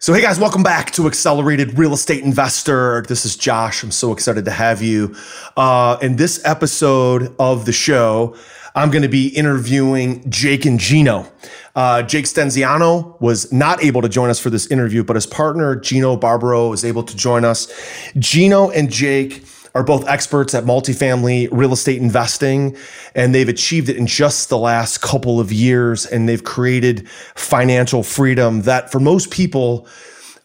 So, hey guys, welcome back to Accelerated Real Estate Investor. This is Josh. I'm so excited to have you. Uh, in this episode of the show, I'm going to be interviewing Jake and Gino. Uh, Jake Stenziano was not able to join us for this interview, but his partner, Gino Barbaro, is able to join us. Gino and Jake are both experts at multifamily real estate investing, and they've achieved it in just the last couple of years. And they've created financial freedom that, for most people,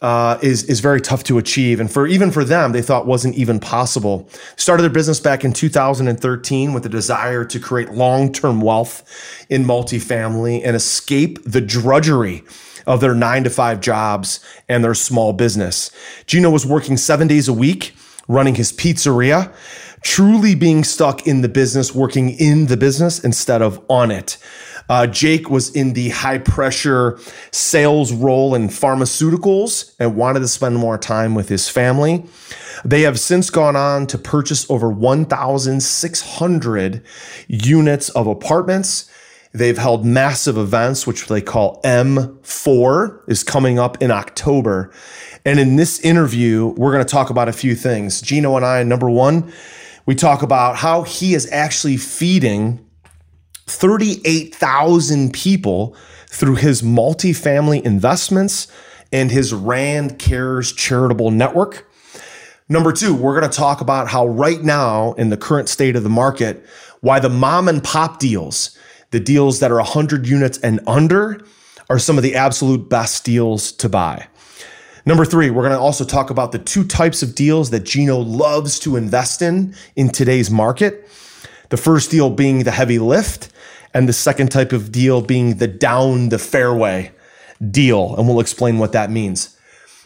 uh, is is very tough to achieve, and for even for them, they thought wasn't even possible. Started their business back in 2013 with a desire to create long term wealth in multifamily and escape the drudgery of their nine to five jobs and their small business. Gino was working seven days a week running his pizzeria, truly being stuck in the business, working in the business instead of on it. Uh, Jake was in the high pressure sales role in pharmaceuticals and wanted to spend more time with his family. They have since gone on to purchase over 1,600 units of apartments. They've held massive events, which they call M4, is coming up in October. And in this interview, we're going to talk about a few things. Gino and I, number one, we talk about how he is actually feeding 38,000 people through his multifamily investments and his Rand Cares charitable network. Number two, we're going to talk about how right now, in the current state of the market, why the mom and pop deals, the deals that are 100 units and under, are some of the absolute best deals to buy. Number three, we're going to also talk about the two types of deals that Gino loves to invest in in today's market. The first deal being the heavy lift, and the second type of deal being the down the fairway deal. And we'll explain what that means.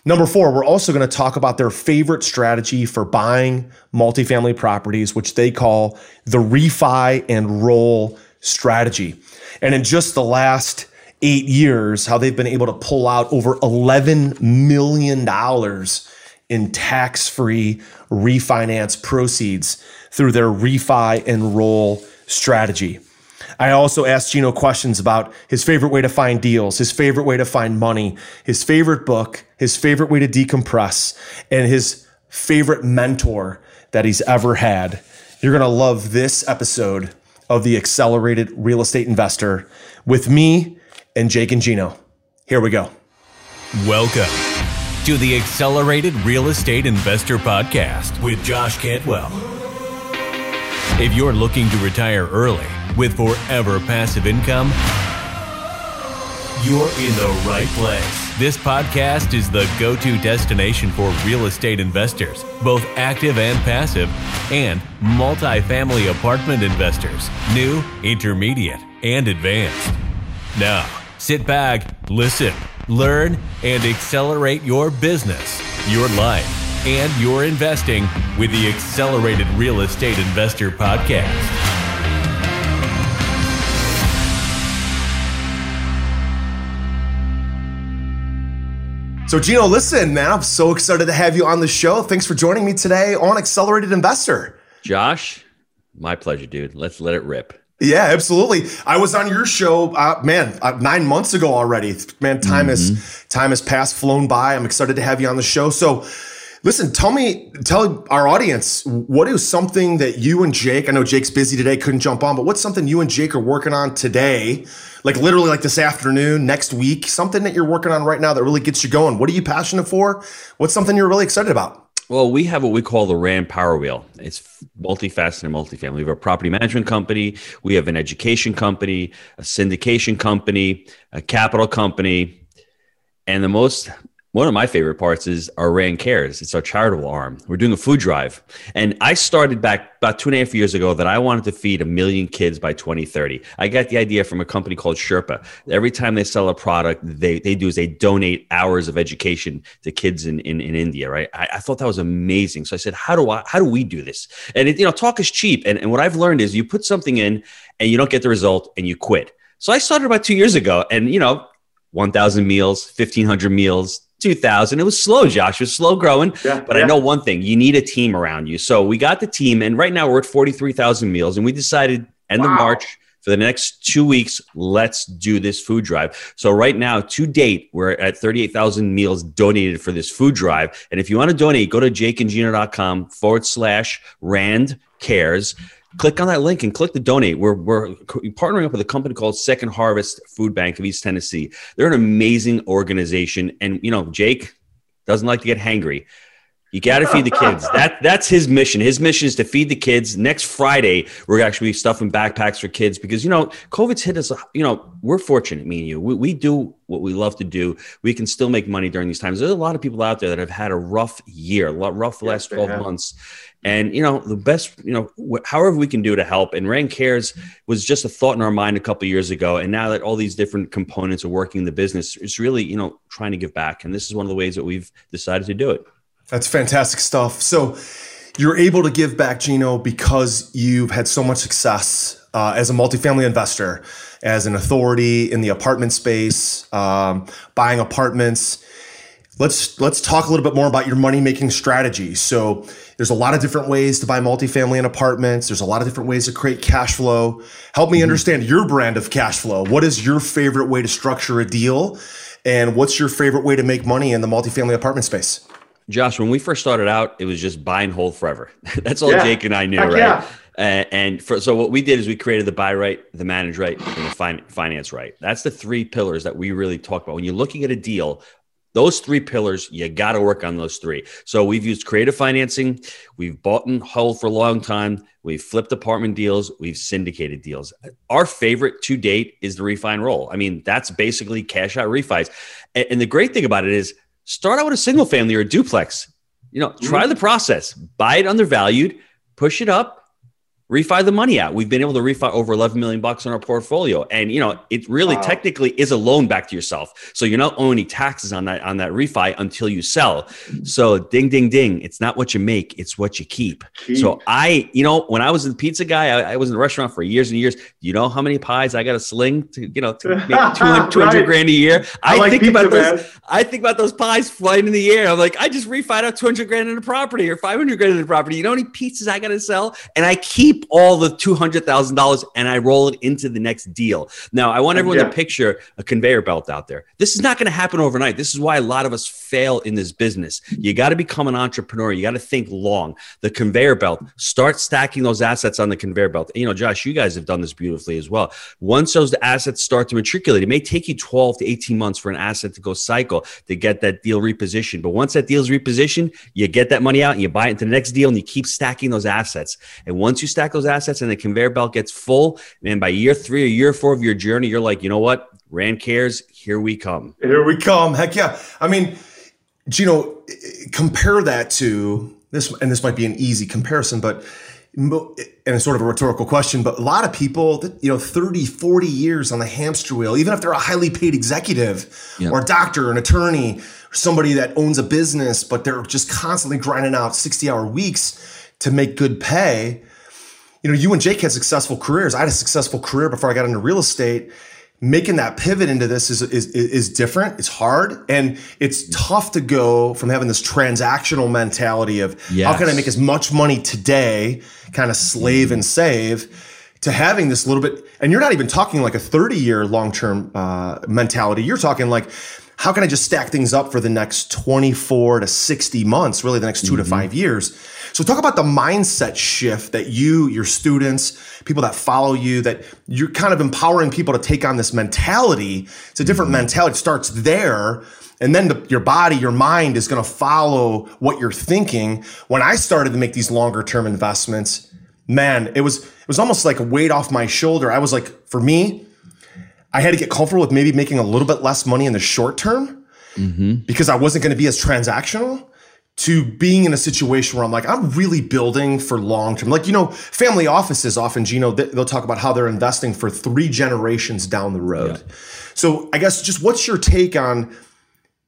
Number four, we're also going to talk about their favorite strategy for buying multifamily properties, which they call the refi and roll strategy. And in just the last eight years, how they've been able to pull out over $11 million in tax free refinance proceeds through their refi and roll strategy. I also asked Gino questions about his favorite way to find deals, his favorite way to find money, his favorite book, his favorite way to decompress, and his favorite mentor that he's ever had. You're going to love this episode of the Accelerated Real Estate Investor with me and Jake and Gino. Here we go. Welcome to the Accelerated Real Estate Investor Podcast with Josh Cantwell. If you're looking to retire early with forever passive income, you're in the right place. This podcast is the go to destination for real estate investors, both active and passive, and multifamily apartment investors, new, intermediate, and advanced. Now, Sit back, listen, learn, and accelerate your business, your life, and your investing with the Accelerated Real Estate Investor Podcast. So, Gino, listen, man, I'm so excited to have you on the show. Thanks for joining me today on Accelerated Investor. Josh, my pleasure, dude. Let's let it rip. Yeah, absolutely. I was on your show, uh, man, uh, nine months ago already. Man, time mm-hmm. has time has passed, flown by. I'm excited to have you on the show. So, listen, tell me, tell our audience, what is something that you and Jake? I know Jake's busy today, couldn't jump on, but what's something you and Jake are working on today? Like literally, like this afternoon, next week, something that you're working on right now that really gets you going. What are you passionate for? What's something you're really excited about? Well, we have what we call the RAND Power Wheel. It's multifaceted and multifamily. We have a property management company, we have an education company, a syndication company, a capital company, and the most one of my favorite parts is our Rand Cares. It's our charitable arm. We're doing a food drive. And I started back about two and a half years ago that I wanted to feed a million kids by 2030. I got the idea from a company called Sherpa. Every time they sell a product, they, they do is they donate hours of education to kids in, in, in India, right? I, I, thought that was amazing. So I said, how do I, how do we do this? And it, you know, talk is cheap. And, and what I've learned is you put something in and you don't get the result and you quit. So I started about two years ago and, you know, 1,000 meals, 1,500 meals, 2000. It was slow, Josh. It was slow growing. Yeah, but yeah. I know one thing you need a team around you. So we got the team, and right now we're at 43,000 meals, and we decided end wow. of March for the next two weeks, let's do this food drive. So right now, to date, we're at 38,000 meals donated for this food drive. And if you want to donate, go to jakeandgino.com forward slash Rand Cares click on that link and click the donate. We're, we're partnering up with a company called Second Harvest Food Bank of East Tennessee. They're an amazing organization. And, you know, Jake doesn't like to get hangry. You got to feed the kids. That that's his mission. His mission is to feed the kids. Next Friday, we're actually stuffing backpacks for kids because you know COVID's hit us. You know we're fortunate, me and you. We, we do what we love to do. We can still make money during these times. There's a lot of people out there that have had a rough year, rough last twelve months, and you know the best. You know wh- however we can do to help. And Rand Cares was just a thought in our mind a couple years ago, and now that all these different components are working in the business, it's really you know trying to give back. And this is one of the ways that we've decided to do it. That's fantastic stuff. So you're able to give back, Gino, because you've had so much success uh, as a multifamily investor, as an authority in the apartment space, um, buying apartments. Let's let's talk a little bit more about your money making strategy. So there's a lot of different ways to buy multifamily and apartments. There's a lot of different ways to create cash flow. Help me mm-hmm. understand your brand of cash flow. What is your favorite way to structure a deal? And what's your favorite way to make money in the multifamily apartment space? Josh, when we first started out, it was just buy and hold forever. That's all yeah. Jake and I knew, Heck right? Yeah. Uh, and for, so what we did is we created the buy right, the manage right, and the fin- finance right. That's the three pillars that we really talk about. When you're looking at a deal, those three pillars, you got to work on those three. So we've used creative financing, we've bought and held for a long time, we've flipped apartment deals, we've syndicated deals. Our favorite to date is the refi and roll. I mean, that's basically cash out refis. And, and the great thing about it is start out with a single family or a duplex. You know, try mm-hmm. the process, buy it undervalued, push it up, refi the money out. We've been able to refi over 11 million bucks on our portfolio. And, you know, it really wow. technically is a loan back to yourself. So you're not owing any taxes on that, on that refi until you sell. So ding, ding, ding. It's not what you make, it's what you keep. So I, you know, when I was a pizza guy, I, I, was in the restaurant for years and years. You know how many pies I got to sling to, you know, to make 200, 200 right. grand a year. I, I like think pizza, about those, I think about those pies flying in the air. I'm like, I just refied out 200 grand in a property or 500 grand in a property. You know how many pizzas I got to sell? And I keep keep all the $200,000 and I roll it into the next deal. Now, I want everyone yeah. to picture a conveyor belt out there. This is not going to happen overnight. This is why a lot of us fail in this business. You got to become an entrepreneur. You got to think long. The conveyor belt, start stacking those assets on the conveyor belt. You know, Josh, you guys have done this beautifully as well. Once those assets start to matriculate, it may take you 12 to 18 months for an asset to go cycle to get that deal repositioned. But once that deal is repositioned, you get that money out and you buy it into the next deal and you keep stacking those assets. And once you stack stack those assets and the conveyor belt gets full, and by year three or year four of your journey, you're like, you know what? Rand cares. Here we come. Here we come. Heck yeah. I mean, Gino, compare that to this, and this might be an easy comparison, but and it's sort of a rhetorical question, but a lot of people, you know, 30, 40 years on the hamster wheel, even if they're a highly paid executive yep. or a doctor, an attorney, or somebody that owns a business, but they're just constantly grinding out 60 hour weeks to make good pay you know, you and Jake had successful careers. I had a successful career before I got into real estate. Making that pivot into this is, is, is different. It's hard. And it's tough to go from having this transactional mentality of yes. how can I make as much money today, kind of slave and save, to having this little bit. And you're not even talking like a 30 year long term uh, mentality. You're talking like, how can I just stack things up for the next 24 to 60 months, really the next 2 mm-hmm. to five years? So talk about the mindset shift that you, your students, people that follow you, that you're kind of empowering people to take on this mentality. It's a different mm-hmm. mentality. It starts there. And then the, your body, your mind is going to follow what you're thinking. When I started to make these longer term investments, man, it was, it was almost like a weight off my shoulder. I was like, for me, I had to get comfortable with maybe making a little bit less money in the short term mm-hmm. because I wasn't going to be as transactional to being in a situation where I'm like, I'm really building for long term. Like, you know, family offices often, Gino, they'll talk about how they're investing for three generations down the road. Yeah. So I guess just what's your take on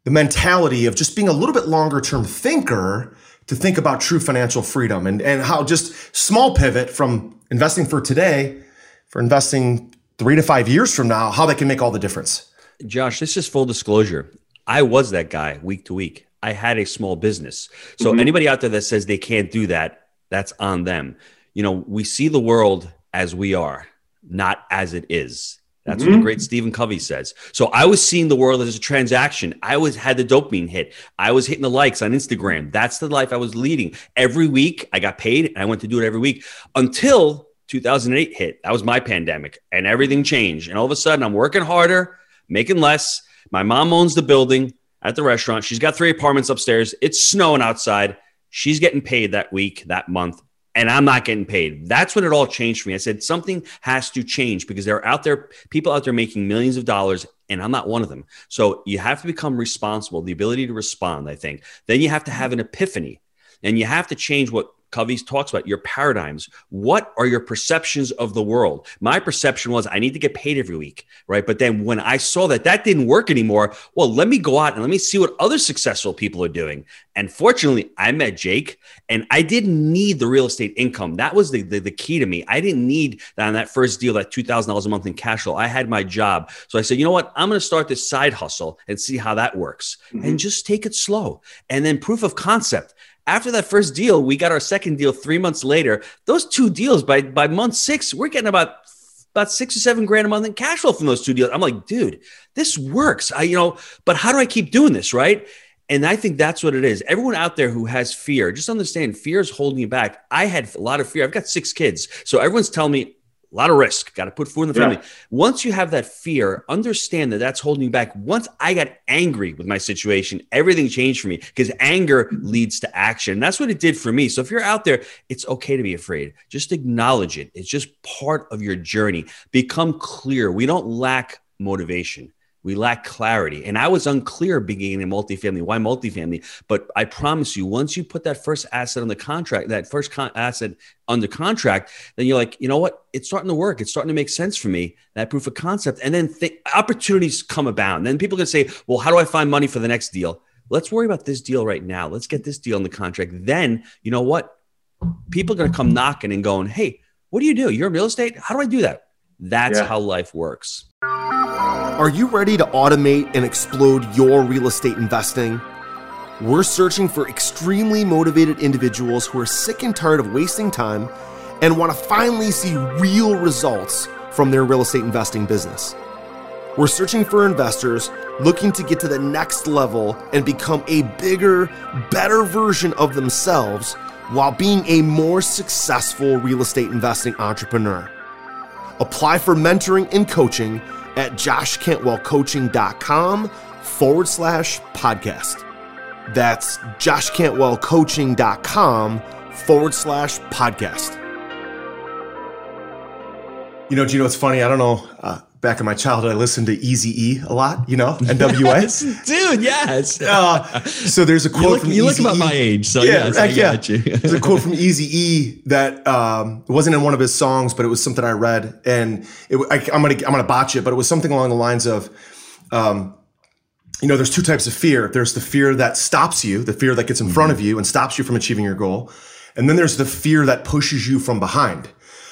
the mentality of just being a little bit longer term thinker to think about true financial freedom and, and how just small pivot from investing for today for investing three to five years from now, how that can make all the difference. Josh, this is full disclosure. I was that guy week to week. I had a small business. So mm-hmm. anybody out there that says they can't do that, that's on them. You know, we see the world as we are. not as it is. That's mm-hmm. what the great Stephen Covey says. So I was seeing the world as a transaction. I was had the dopamine hit. I was hitting the likes on Instagram. That's the life I was leading. Every week I got paid and I went to do it every week until 2008 hit. That was my pandemic and everything changed. And all of a sudden I'm working harder, making less. My mom owns the building at the restaurant. She's got three apartments upstairs. It's snowing outside. She's getting paid that week, that month and I'm not getting paid. That's when it all changed for me. I said something has to change because there are out there people out there making millions of dollars and I'm not one of them. So you have to become responsible, the ability to respond, I think. Then you have to have an epiphany and you have to change what Covey talks about your paradigms. What are your perceptions of the world? My perception was I need to get paid every week, right? But then when I saw that that didn't work anymore, well, let me go out and let me see what other successful people are doing. And fortunately, I met Jake and I didn't need the real estate income. That was the, the, the key to me. I didn't need that on that first deal, that $2,000 a month in cash flow. I had my job. So I said, you know what? I'm going to start this side hustle and see how that works mm-hmm. and just take it slow. And then proof of concept after that first deal, we got our second deal three months later. Those two deals by by month six, we're getting about about six or seven grand a month in cash flow from those two deals. I'm like, dude, this works. I, you know, but how do I keep doing this? Right. And I think that's what it is. Everyone out there who has fear, just understand fear is holding you back. I had a lot of fear. I've got six kids. So everyone's telling me, a lot of risk. Got to put food in the family. Yeah. Once you have that fear, understand that that's holding you back. Once I got angry with my situation, everything changed for me because anger leads to action. And that's what it did for me. So if you're out there, it's okay to be afraid. Just acknowledge it. It's just part of your journey. Become clear. We don't lack motivation. We lack clarity. And I was unclear beginning in multifamily. Why multifamily? But I promise you, once you put that first asset on the contract, that first con- asset under contract, then you're like, you know what? It's starting to work. It's starting to make sense for me, that proof of concept. And then th- opportunities come abound. Then people can say, well, how do I find money for the next deal? Let's worry about this deal right now. Let's get this deal on the contract. Then, you know what? People are going to come knocking and going, hey, what do you do? You're in real estate? How do I do that? That's yeah. how life works. Are you ready to automate and explode your real estate investing? We're searching for extremely motivated individuals who are sick and tired of wasting time and want to finally see real results from their real estate investing business. We're searching for investors looking to get to the next level and become a bigger, better version of themselves while being a more successful real estate investing entrepreneur. Apply for mentoring and coaching at joshcantwellcoaching.com forward slash podcast. That's joshcantwellcoaching.com forward slash podcast. You know, know what's funny? I don't know. Uh, back in my childhood, I listened to Easy E a lot, you know, NWA. yes, dude, yes. Uh, so there's a quote you look, from You look about my age, so yeah, yes, I yeah. you. there's a quote from Easy E that um, it wasn't in one of his songs, but it was something I read, and it, I, am gonna I'm gonna botch it, but it was something along the lines of. Um, you know, there's two types of fear. There's the fear that stops you, the fear that gets in mm-hmm. front of you and stops you from achieving your goal. And then there's the fear that pushes you from behind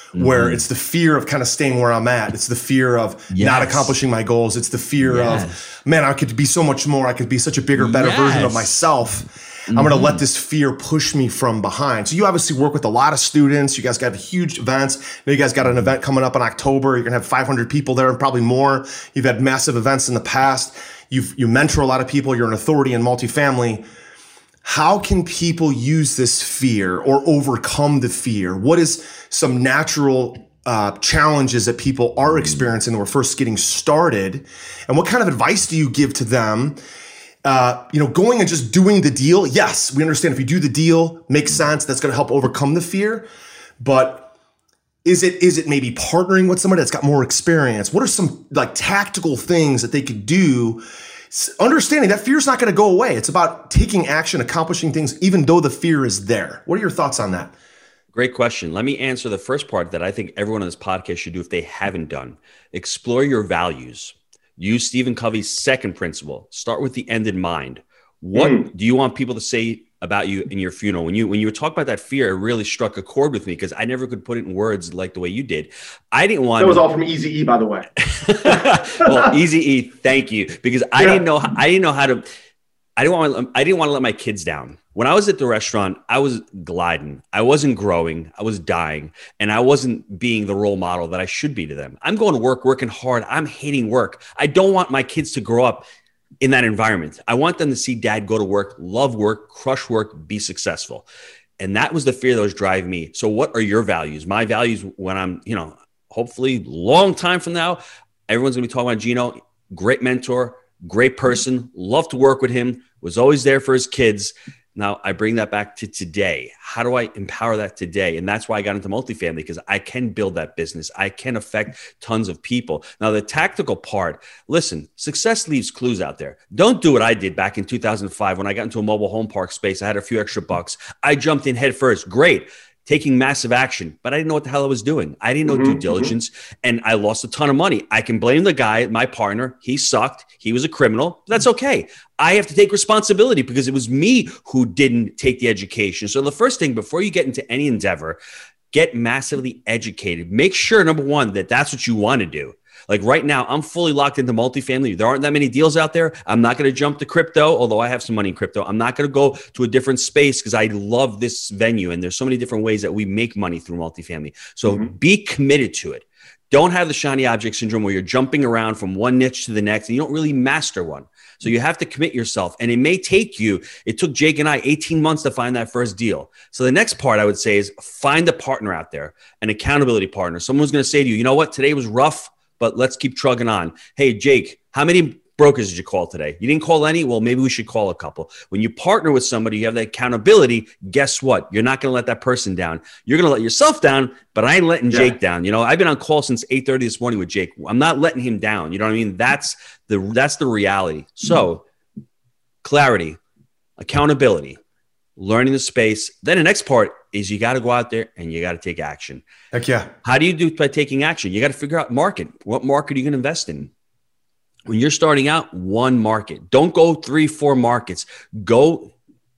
mm-hmm. where it's the fear of kind of staying where I'm at. It's the fear of yes. not accomplishing my goals. It's the fear yes. of, man, I could be so much more. I could be such a bigger, better yes. version of myself. I'm going to let mm-hmm. this fear push me from behind. So you obviously work with a lot of students. You guys got huge events. Now you guys got an event coming up in October. You're going to have 500 people there and probably more. You've had massive events in the past. You've, you mentor a lot of people. You're an authority in multifamily how can people use this fear or overcome the fear? What is some natural uh, challenges that people are experiencing when we're first getting started? And what kind of advice do you give to them? Uh, you know, going and just doing the deal. Yes, we understand if you do the deal, makes sense. That's going to help overcome the fear. But is it is it maybe partnering with somebody that's got more experience? What are some like tactical things that they could do understanding that fear is not going to go away. It's about taking action, accomplishing things, even though the fear is there. What are your thoughts on that? Great question. Let me answer the first part that I think everyone on this podcast should do if they haven't done. Explore your values. Use Stephen Covey's second principle. Start with the end in mind. What mm. do you want people to say about you in your funeral. When you when you were talking about that fear, it really struck a chord with me because I never could put it in words like the way you did. I didn't want. That was all from Easy E, by the way. well, Easy E, thank you because I yeah. didn't know I didn't know how to. I didn't want to, I didn't want to let my kids down. When I was at the restaurant, I was gliding. I wasn't growing. I was dying, and I wasn't being the role model that I should be to them. I'm going to work, working hard. I'm hating work. I don't want my kids to grow up in that environment. I want them to see dad go to work, love work, crush work, be successful. And that was the fear that was driving me. So, what are your values? My values when I'm, you know, hopefully long time from now, everyone's gonna be talking about Gino, great mentor, great person, love to work with him, was always there for his kids. Now I bring that back to today. How do I empower that today? And that's why I got into multifamily because I can build that business. I can affect tons of people. Now, the tactical part listen, success leaves clues out there. Don't do what I did back in 2005 when I got into a mobile home park space. I had a few extra bucks. I jumped in head first. Great taking massive action, but I didn't know what the hell I was doing. I didn't know mm-hmm, due mm-hmm. diligence and I lost a ton of money. I can blame the guy, my partner. He sucked. He was a criminal. That's okay. I have to take responsibility because it was me who didn't take the education. So the first thing before you get into any endeavor, get massively educated. Make sure number 1 that that's what you want to do. Like right now, I'm fully locked into multifamily. There aren't that many deals out there. I'm not going to jump to crypto, although I have some money in crypto. I'm not going to go to a different space because I love this venue. And there's so many different ways that we make money through multifamily. So mm-hmm. be committed to it. Don't have the shiny object syndrome where you're jumping around from one niche to the next and you don't really master one. So you have to commit yourself. And it may take you, it took Jake and I 18 months to find that first deal. So the next part I would say is find a partner out there, an accountability partner. Someone's going to say to you, you know what, today was rough but let's keep trugging on. Hey, Jake, how many brokers did you call today? You didn't call any? Well, maybe we should call a couple. When you partner with somebody, you have that accountability. Guess what? You're not going to let that person down. You're going to let yourself down, but I ain't letting yeah. Jake down. You know, I've been on call since 8:30 this morning with Jake. I'm not letting him down. You know what I mean? That's the that's the reality. So, mm-hmm. clarity, accountability, learning the space. Then the next part is you got to go out there and you got to take action. Heck yeah. How do you do by taking action? You got to figure out market. What market are you going to invest in? When you're starting out, one market. Don't go three, four markets. Go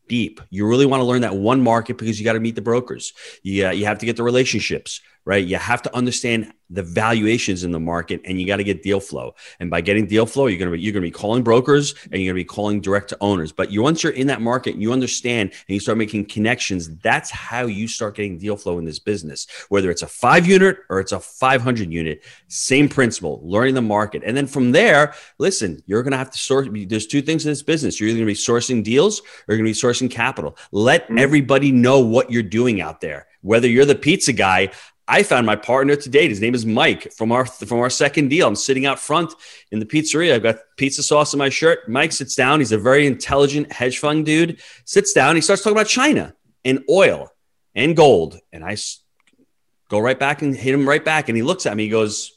deep. You really want to learn that one market because you got to meet the brokers. Yeah, you, you have to get the relationships right? You have to understand the valuations in the market and you got to get deal flow. And by getting deal flow, you're going to be, you're going to be calling brokers and you're going to be calling direct to owners. But you, once you're in that market, and you understand and you start making connections. That's how you start getting deal flow in this business, whether it's a five unit or it's a 500 unit, same principle, learning the market. And then from there, listen, you're going to have to source. There's two things in this business. You're either going to be sourcing deals or you're going to be sourcing capital. Let mm-hmm. everybody know what you're doing out there. Whether you're the pizza guy, I found my partner to date. His name is Mike from our from our second deal. I'm sitting out front in the pizzeria. I've got pizza sauce in my shirt. Mike sits down. He's a very intelligent hedge fund dude. Sits down. He starts talking about China and oil and gold. And I go right back and hit him right back. And he looks at me. He goes,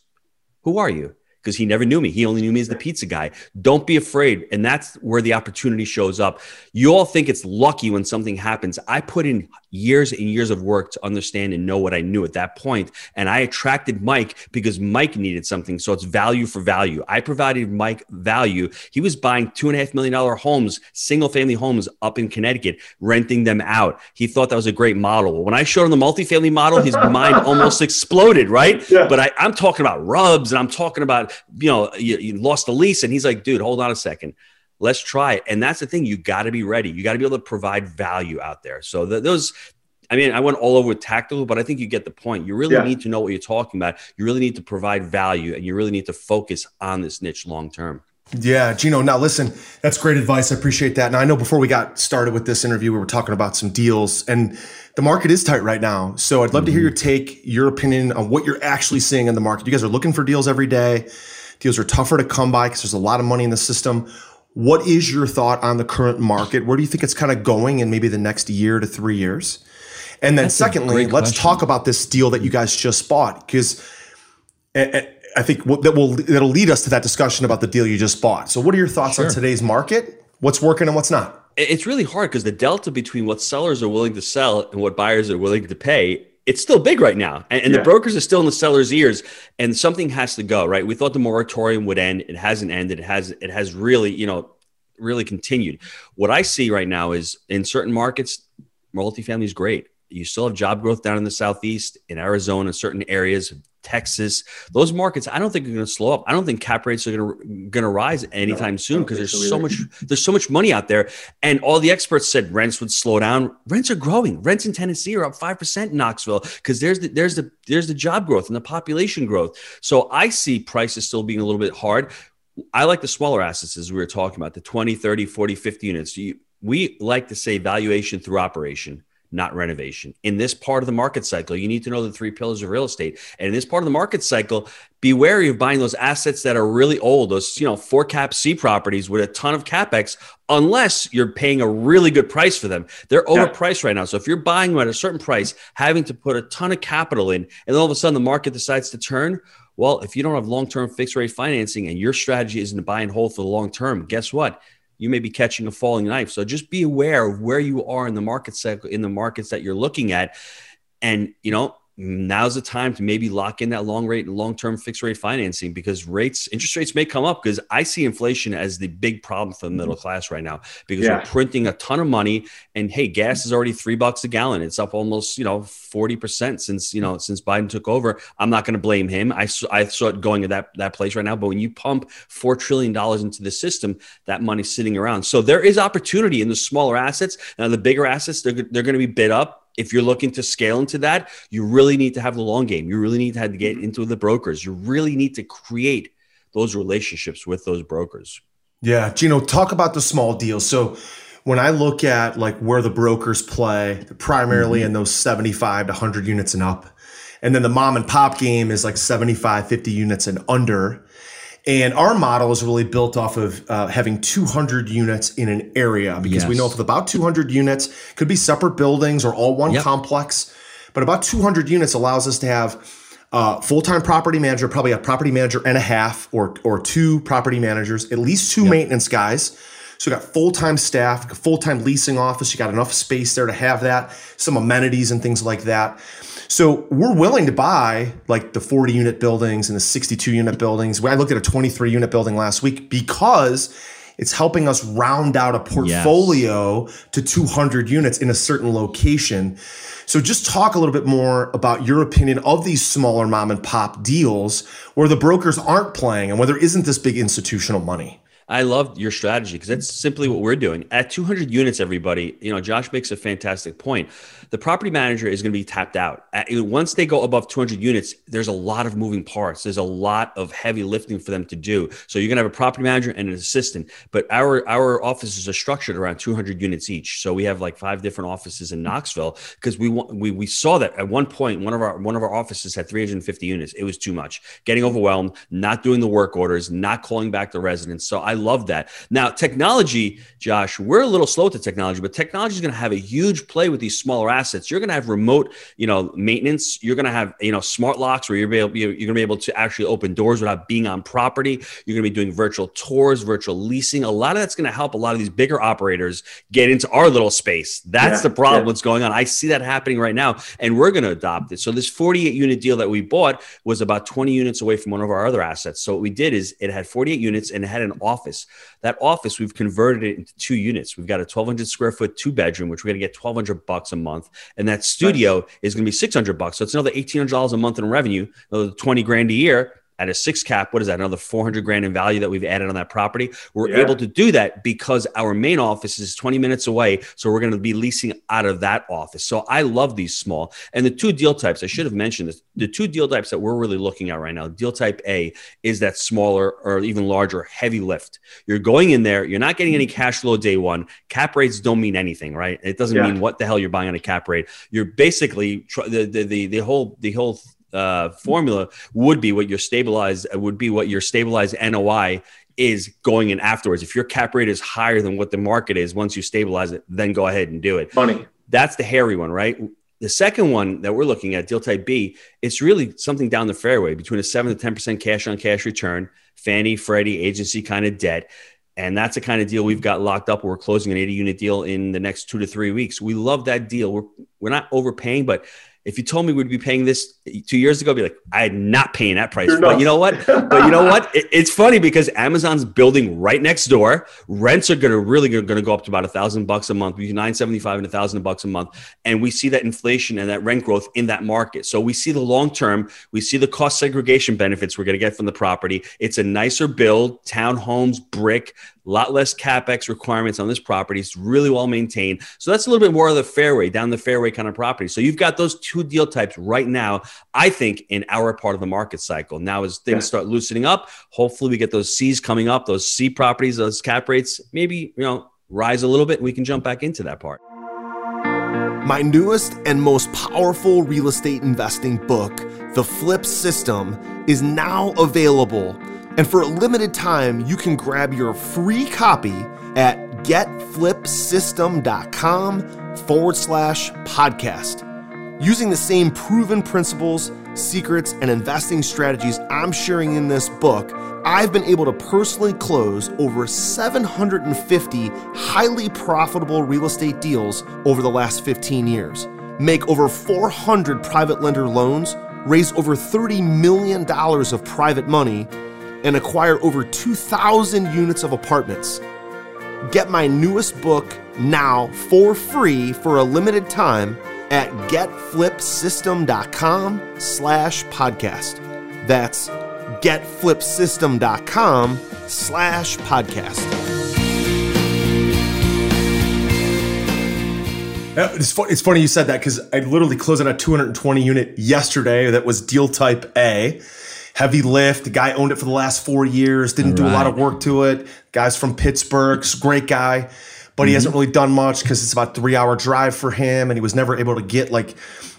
"Who are you?" Because he never knew me. He only knew me as the pizza guy. Don't be afraid. And that's where the opportunity shows up. You all think it's lucky when something happens. I put in years and years of work to understand and know what I knew at that point. And I attracted Mike because Mike needed something. So it's value for value. I provided Mike value. He was buying two and a half million dollar homes, single family homes up in Connecticut, renting them out. He thought that was a great model. When I showed him the multifamily model, his mind almost exploded, right? Yeah. But I, I'm talking about RUBS and I'm talking about you know, you, you loss to lease. And he's like, dude, hold on a second. Let's try it. And that's the thing. You got to be ready. You got to be able to provide value out there. So the, those, I mean, I went all over with tactical, but I think you get the point. You really yeah. need to know what you're talking about. You really need to provide value and you really need to focus on this niche long term. Yeah, Gino. Now, listen, that's great advice. I appreciate that. Now, I know before we got started with this interview, we were talking about some deals, and the market is tight right now. So, I'd love mm-hmm. to hear mm-hmm. your take, your opinion on what you're actually seeing in the market. You guys are looking for deals every day. Deals are tougher to come by because there's a lot of money in the system. What is your thought on the current market? Where do you think it's kind of going in maybe the next year to three years? And then, That's secondly, let's talk about this deal that you guys just bought because I think that will that'll lead us to that discussion about the deal you just bought. So, what are your thoughts sure. on today's market? What's working and what's not? It's really hard because the delta between what sellers are willing to sell and what buyers are willing to pay it's still big right now and, and yeah. the brokers are still in the seller's ears and something has to go right we thought the moratorium would end it hasn't ended it has it has really you know really continued what i see right now is in certain markets multifamily is great You still have job growth down in the southeast, in Arizona, certain areas, of Texas. Those markets, I don't think are going to slow up. I don't think cap rates are going to going to rise anytime no, soon because there's so, so much there's so much money out there. And all the experts said rents would slow down. Rents are growing. Rents in Tennessee are up five percent in Knoxville because there's the, there's the there's the job growth and the population growth. So I see prices still being a little bit hard. I like the smaller assets as we were talking about the 20, 30, 40, 50 units. You, we like to say valuation through operation, not renovation. In this part of the market cycle, you need to know the three pillars of real estate. And in this part of the market cycle, be wary of buying those assets that are really old, those, you know, four cap C properties with a ton of capex, unless you're paying a really good price for them. They're yeah. overpriced right now. So if you're buying them at a certain price, having to put a ton of capital in, and then all of a sudden the market decides to turn, well, if you don't have long term fixed rate financing and your strategy isn't to buy and hold for the long term, guess what? You may be catching a falling knife. So just be aware of where you are in the market cycle, in the markets that you're looking at. And, you know, now's the time to maybe lock in that long rate and long term fixed rate financing because rates, interest rates may come up because I see inflation as the big problem for the mm-hmm. middle class right now because yeah. we're printing a ton of money and hey, gas is already three bucks a gallon. It's up almost, you know, 40% since, you know, since Biden took over. I'm not going to blame him. I, I saw it going to that, that place right now. But when you pump $4 trillion into the system, that money's sitting around. So there is opportunity in the smaller assets. Now, the bigger assets, they're, they're going to be bid up if you're looking to scale into that, you really need to have the long game. You really need to, have to get into the brokers. You really need to create those relationships with those brokers. Yeah, Gino, talk about the small deals. So when I look at like where the brokers play, primarily mm-hmm. in those 75 to 100 units and up. And then the mom and pop game is like 75, 50 units and under. And our model is really built off of uh, having 200 units in an area because yes. we know if about 200 units could be separate buildings or all one yep. complex, but about 200 units allows us to have uh, full-time property manager, probably a property manager and a half, or or two property managers, at least two yep. maintenance guys. So you got full-time staff, full-time leasing office. You got enough space there to have that, some amenities and things like that. So we're willing to buy like the 40 unit buildings and the 62 unit buildings. I looked at a 23 unit building last week because it's helping us round out a portfolio yes. to 200 units in a certain location. So just talk a little bit more about your opinion of these smaller mom and pop deals where the brokers aren't playing and where there isn't this big institutional money. I love your strategy because that's simply what we're doing. At 200 units, everybody, you know, Josh makes a fantastic point. The property manager is going to be tapped out. Once they go above 200 units, there's a lot of moving parts. There's a lot of heavy lifting for them to do. So you're going to have a property manager and an assistant. But our our offices are structured around 200 units each. So we have like five different offices in Knoxville because we we we saw that at one point one of our one of our offices had 350 units. It was too much. Getting overwhelmed, not doing the work orders, not calling back the residents. So I I love that. Now, technology, Josh, we're a little slow to technology, but technology is going to have a huge play with these smaller assets. You're going to have remote, you know, maintenance. You're going to have, you know, smart locks where you're, able, you're going to be able to actually open doors without being on property. You're going to be doing virtual tours, virtual leasing. A lot of that's going to help a lot of these bigger operators get into our little space. That's yeah, the problem. Yeah. What's going on? I see that happening right now, and we're going to adopt it. So this 48 unit deal that we bought was about 20 units away from one of our other assets. So what we did is it had 48 units and it had an office office. That office, we've converted it into two units. We've got a 1,200 square foot two bedroom, which we're going to get 1,200 bucks a month, and that studio is going to be 600 bucks. So it's another 1,800 dollars a month in revenue, another 20 grand a year at a six cap, what is that? Another 400 grand in value that we've added on that property. We're yeah. able to do that because our main office is 20 minutes away. So we're going to be leasing out of that office. So I love these small. And the two deal types, I should have mentioned this. The two deal types that we're really looking at right now, deal type A is that smaller or even larger heavy lift. You're going in there, you're not getting any cash flow day one. Cap rates don't mean anything, right? It doesn't yeah. mean what the hell you're buying on a cap rate. You're basically the, the, the, the whole, the whole uh, formula would be what your stabilized would be what your stabilized NOI is going in afterwards. If your cap rate is higher than what the market is, once you stabilize it, then go ahead and do it. Funny. That's the hairy one, right? The second one that we're looking at, deal type B, it's really something down the fairway between a seven to ten percent cash on cash return, Fannie, Freddie, agency kind of debt. And that's the kind of deal we've got locked up. We're closing an 80 unit deal in the next two to three weeks. We love that deal. We're, we're not overpaying, but if you told me we'd be paying this two years ago, I'd be like, I'm not paying that price. but you know what? but you know what? It, it's funny because Amazon's building right next door. Rents are gonna really gonna go up to about a thousand bucks a month, between nine seventy five and a thousand bucks a month, and we see that inflation and that rent growth in that market. So we see the long term. We see the cost segregation benefits we're gonna get from the property. It's a nicer build, townhomes, brick, a lot less capex requirements on this property. It's really well maintained. So that's a little bit more of the fairway, down the fairway kind of property. So you've got those two deal types right now, I think, in our part of the market cycle. Now, as things yeah. start loosening up, hopefully we get those C's coming up, those C properties, those cap rates, maybe, you know, rise a little bit and we can jump back into that part. My newest and most powerful real estate investing book, The Flip System, is now available and for a limited time, you can grab your free copy at getflipsystem.com forward slash podcast. Using the same proven principles, secrets, and investing strategies I'm sharing in this book, I've been able to personally close over 750 highly profitable real estate deals over the last 15 years, make over 400 private lender loans, raise over $30 million of private money and acquire over 2,000 units of apartments. Get my newest book now for free for a limited time at getflipsystem.com slash podcast. That's getflipsystem.com slash podcast. Uh, it's, fu- it's funny you said that because I literally closed on a 220 unit yesterday that was deal type A heavy lift. The guy owned it for the last four years, didn't All do a lot of work to it. Guy's from Pittsburgh, great guy, but he mm-hmm. hasn't really done much because it's about three hour drive for him, and he was never able to get like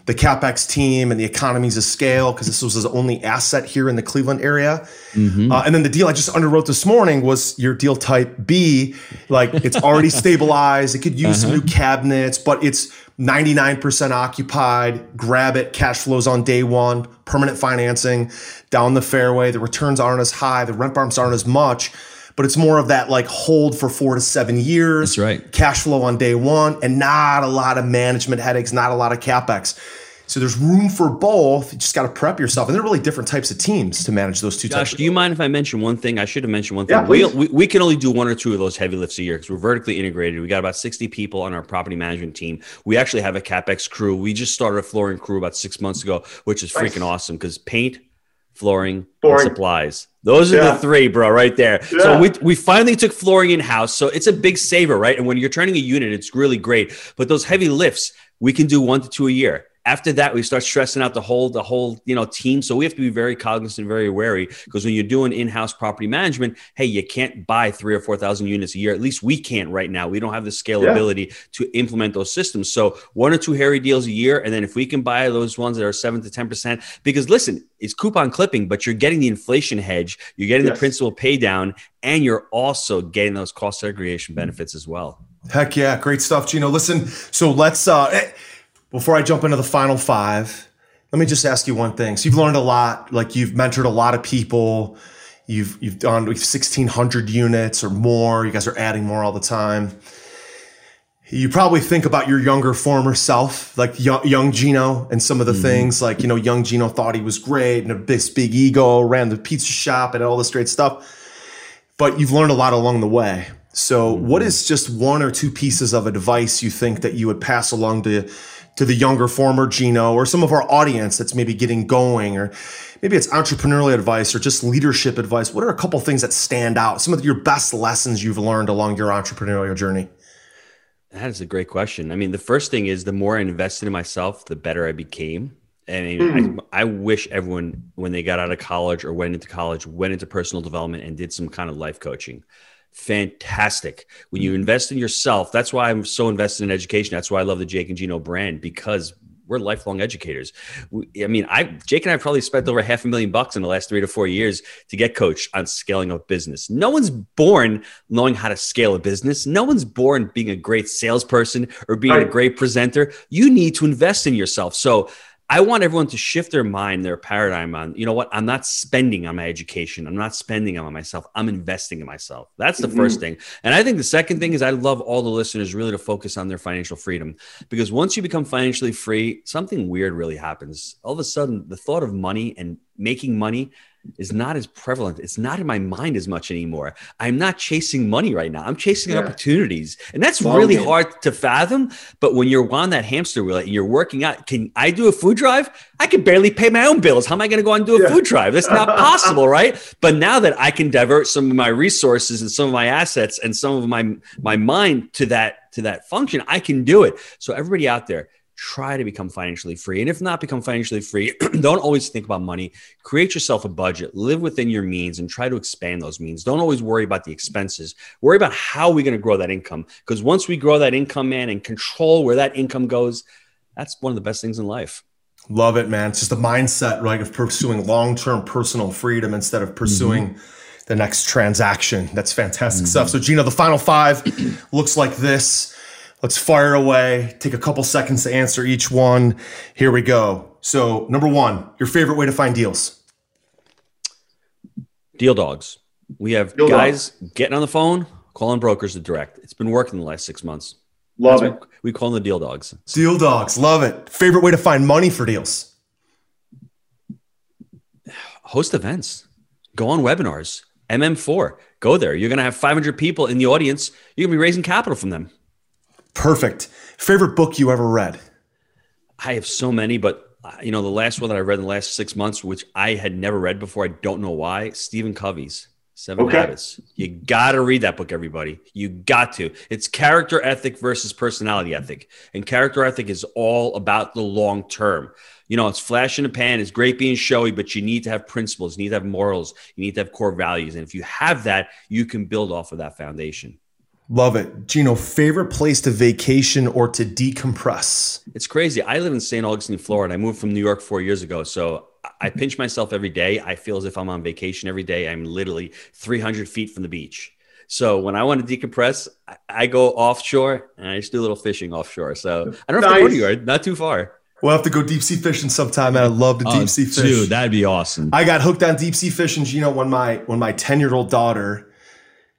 the capex team and the economies of scale because this was his only asset here in the Cleveland area. Mm-hmm. Uh, and then the deal I just underwrote this morning was your deal type B. Like it's already stabilized. It could use uh-huh. some new cabinets, but it's 99% occupied, grab it, cash flows on day one, permanent financing down the fairway. The returns aren't as high, the rent bumps aren't as much, but it's more of that like hold for four to seven years. That's right. Cash flow on day one, and not a lot of management headaches, not a lot of capex. So there's room for both. You just got to prep yourself. And they're really different types of teams to manage those two Josh, types. do you mind if I mention one thing? I should have mentioned one thing. Yeah, we, we, we, can only do one or two of those heavy lifts a year because we're vertically integrated. We got about 60 people on our property management team. We actually have a CapEx crew. We just started a flooring crew about six months ago, which is nice. freaking awesome because paint, flooring, flooring. supplies. Those are yeah. the three, bro, right there. Yeah. So we, we finally took flooring in house. So it's a big saver, right? And when you're turning a unit, it's really great. But those heavy lifts, we can do one to two a year after that we start stressing out the whole the whole you know team. So we have to be very cognizant and very wary because when you're doing in-house property management hey you can't buy three or four thousand units a year. At least we can't right now. We don't have the scalability yeah. to implement those systems. So one or two hairy deals a year and then if we can buy those ones that are 7 to 10 percent because listen it's coupon clipping but you're getting the inflation hedge you're getting yes. the principal pay down and you're also getting those cost segregation benefits as well. Heck yeah great stuff gino. Listen so let's uh before I jump into the final five, let me just ask you one thing. So you've learned a lot, like you've mentored a lot of people. You've you've done 1600 units or more. You guys are adding more all the time. You probably think about your younger former self, like young, young Gino, and some of the mm-hmm. things like you know, young Gino thought he was great and a big big ego, ran the pizza shop and all this great stuff. But you've learned a lot along the way. So, mm-hmm. what is just one or two pieces of advice you think that you would pass along to to the younger former Gino or some of our audience that's maybe getting going or maybe it's entrepreneurial advice or just leadership advice. What are a couple things that stand out? Some of your best lessons you've learned along your entrepreneurial journey? That is a great question. I mean the first thing is the more i invested in myself the better i became. I mean, mm. I, I, wish everyone, when they got out of college or went into college, went into personal development and did some kind of life coaching fantastic. When you mm-hmm. invest in yourself, that's why I'm so invested in education. That's why I love the Jake and Gino brand because we're lifelong educators. We, I mean, I Jake and I probably spent over half a million bucks in the last three to four years to get coached on scaling up business. No one's born knowing how to scale a business. No one's born being a great salesperson or being right. a great presenter. You need to invest in yourself. So I want everyone to shift their mind, their paradigm on, you know what? I'm not spending on my education. I'm not spending on myself. I'm investing in myself. That's the mm-hmm. first thing. And I think the second thing is I love all the listeners really to focus on their financial freedom because once you become financially free, something weird really happens. All of a sudden, the thought of money and making money is not as prevalent. It's not in my mind as much anymore. I'm not chasing money right now. I'm chasing yeah. opportunities. And that's really hard to fathom. But when you're on that hamster wheel and you're working out, can I do a food drive? I can barely pay my own bills. How am I going to go and do a yeah. food drive? That's not possible, right? But now that I can divert some of my resources and some of my assets and some of my my mind to that to that function, I can do it. So everybody out there, try to become financially free. And if not become financially free, don't always think about money. Create yourself a budget, live within your means, and try to expand those means. Don't always worry about the expenses. Worry about how we're going to grow that income. Because once we grow that income, man, and control where that income goes, that's one of the best things in life. Love it, man. It's just a mindset, right, of pursuing long term personal freedom instead of pursuing. Mm-hmm. The next transaction. That's fantastic mm-hmm. stuff. So, Gino, the final five looks like this. Let's fire away. Take a couple seconds to answer each one. Here we go. So, number one, your favorite way to find deals? Deal dogs. We have Deal guys dogs. getting on the phone, calling brokers to direct. It's been working the last six months. Love That's it. We call them the deal dogs. Deal dogs. Love it. Favorite way to find money for deals? Host events. Go on webinars. MM4. Go there. You're going to have 500 people in the audience. You're going to be raising capital from them. Perfect. Favorite book you ever read? I have so many, but uh, you know, the last one that I read in the last six months, which I had never read before, I don't know why. Stephen Covey's Seven okay. Habits. You got to read that book, everybody. You got to. It's character ethic versus personality ethic, and character ethic is all about the long term. You know, it's flash in the pan. It's great being showy, but you need to have principles. You need to have morals. You need to have core values, and if you have that, you can build off of that foundation. Love it. Gino, favorite place to vacation or to decompress? It's crazy. I live in St. Augustine, Florida. I moved from New York four years ago. So I pinch myself every day. I feel as if I'm on vacation every day. I'm literally 300 feet from the beach. So when I want to decompress, I go offshore and I just do a little fishing offshore. So I don't know nice. to go to not too far. We'll have to go deep sea fishing sometime, man. I love to oh, deep sea fish. Dude, that'd be awesome. I got hooked on deep sea fishing, Gino, when my when my 10 year old daughter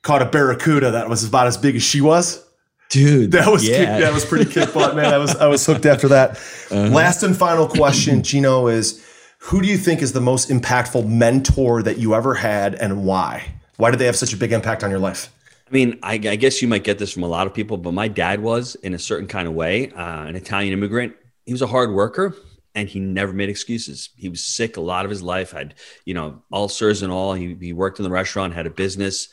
caught a barracuda that was about as big as she was. Dude, that was yeah. kick, that was pretty kick butt, man. I was I was hooked after that. Uh-huh. Last and final question, Gino, is who do you think is the most impactful mentor that you ever had, and why? Why did they have such a big impact on your life? I mean, I, I guess you might get this from a lot of people, but my dad was in a certain kind of way, uh, an Italian immigrant. He was a hard worker and he never made excuses. He was sick a lot of his life, had, you know, ulcers and all. He, he worked in the restaurant, had a business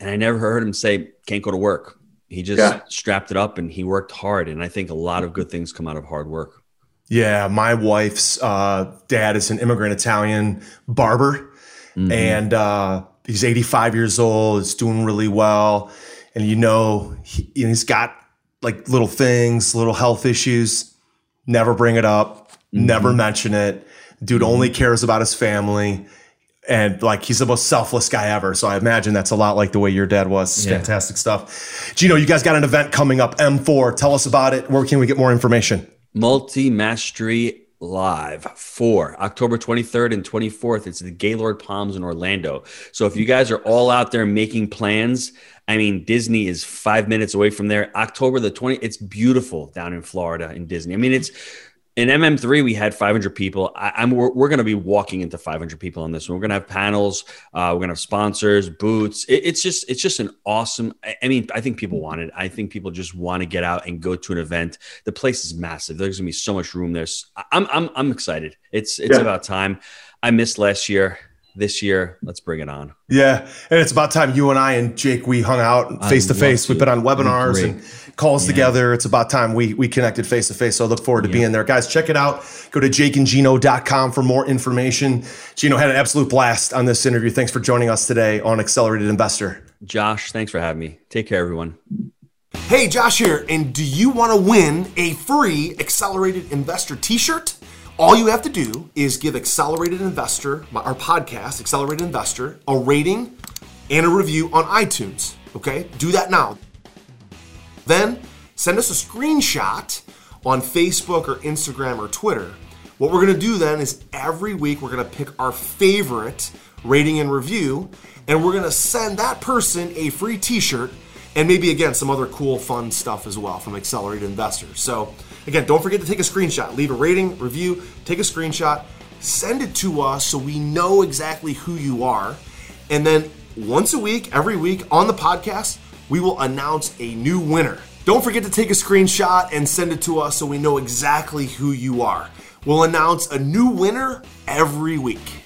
and I never heard him say can't go to work. He just yeah. strapped it up and he worked hard. And I think a lot of good things come out of hard work. Yeah, my wife's uh, dad is an immigrant Italian barber, mm-hmm. and uh, he's 85 years old. Is doing really well, and you know he, has got like little things, little health issues. Never bring it up. Mm-hmm. Never mention it. Dude mm-hmm. only cares about his family and like he's the most selfless guy ever. So I imagine that's a lot like the way your dad was. Yeah. Fantastic stuff. Gino, you guys got an event coming up, M4. Tell us about it. Where can we get more information? Multi Mastery Live for October 23rd and 24th. It's the Gaylord Palms in Orlando. So if you guys are all out there making plans, I mean, Disney is five minutes away from there. October the 20th, it's beautiful down in Florida in Disney. I mean, it's in MM3, we had 500 people. I, am we're, we're going to be walking into 500 people on this one. We're going to have panels. Uh, we're going to have sponsors, booths. It, it's just it's just an awesome. I, I mean, I think people want it. I think people just want to get out and go to an event. The place is massive. There's going to be so much room there. I'm I'm I'm excited. It's it's yeah. about time. I missed last year this year. Let's bring it on. Yeah. And it's about time you and I and Jake, we hung out face to face. We've been on webinars and calls yeah. together. It's about time we, we connected face to face. So I look forward to yeah. being there. Guys, check it out. Go to jakeandgino.com for more information. Gino had an absolute blast on this interview. Thanks for joining us today on Accelerated Investor. Josh, thanks for having me. Take care, everyone. Hey, Josh here. And do you want to win a free Accelerated Investor t shirt? All you have to do is give Accelerated Investor, our podcast, Accelerated Investor, a rating and a review on iTunes. Okay? Do that now. Then send us a screenshot on Facebook or Instagram or Twitter What we're to do then is every week we're to pick our favorite rating and review, and we're to send that person a free t shirt and maybe again some other cool, fun stuff as well from Accelerated Investors. So, again, don't forget to take a screenshot, leave a rating, review, take a screenshot, send it to us so we know exactly who you are. And then once a week, every week on the podcast, we will announce a new winner. Don't forget to take a screenshot and send it to us so we know exactly who you are. We'll announce a new winner every week.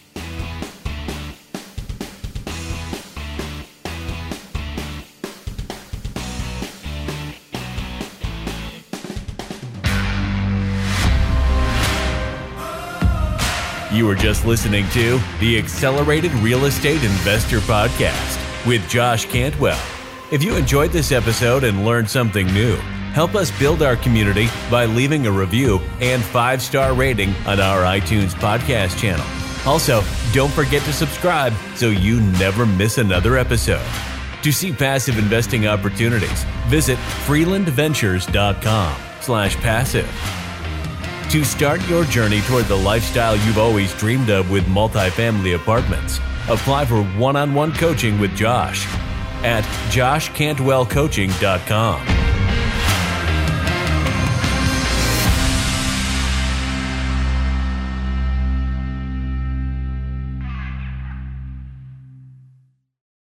You were just listening to the Accelerated Real Estate Investor Podcast with Josh Cantwell. If you enjoyed this episode and learned something new, help us build our community by leaving a review and five star rating on our iTunes podcast channel. Also, don't forget to subscribe so you never miss another episode. To see passive investing opportunities, visit freelandventures.com slash passive. To start your journey toward the lifestyle you've always dreamed of with multifamily apartments, apply for one on one coaching with Josh at joshcantwellcoaching.com.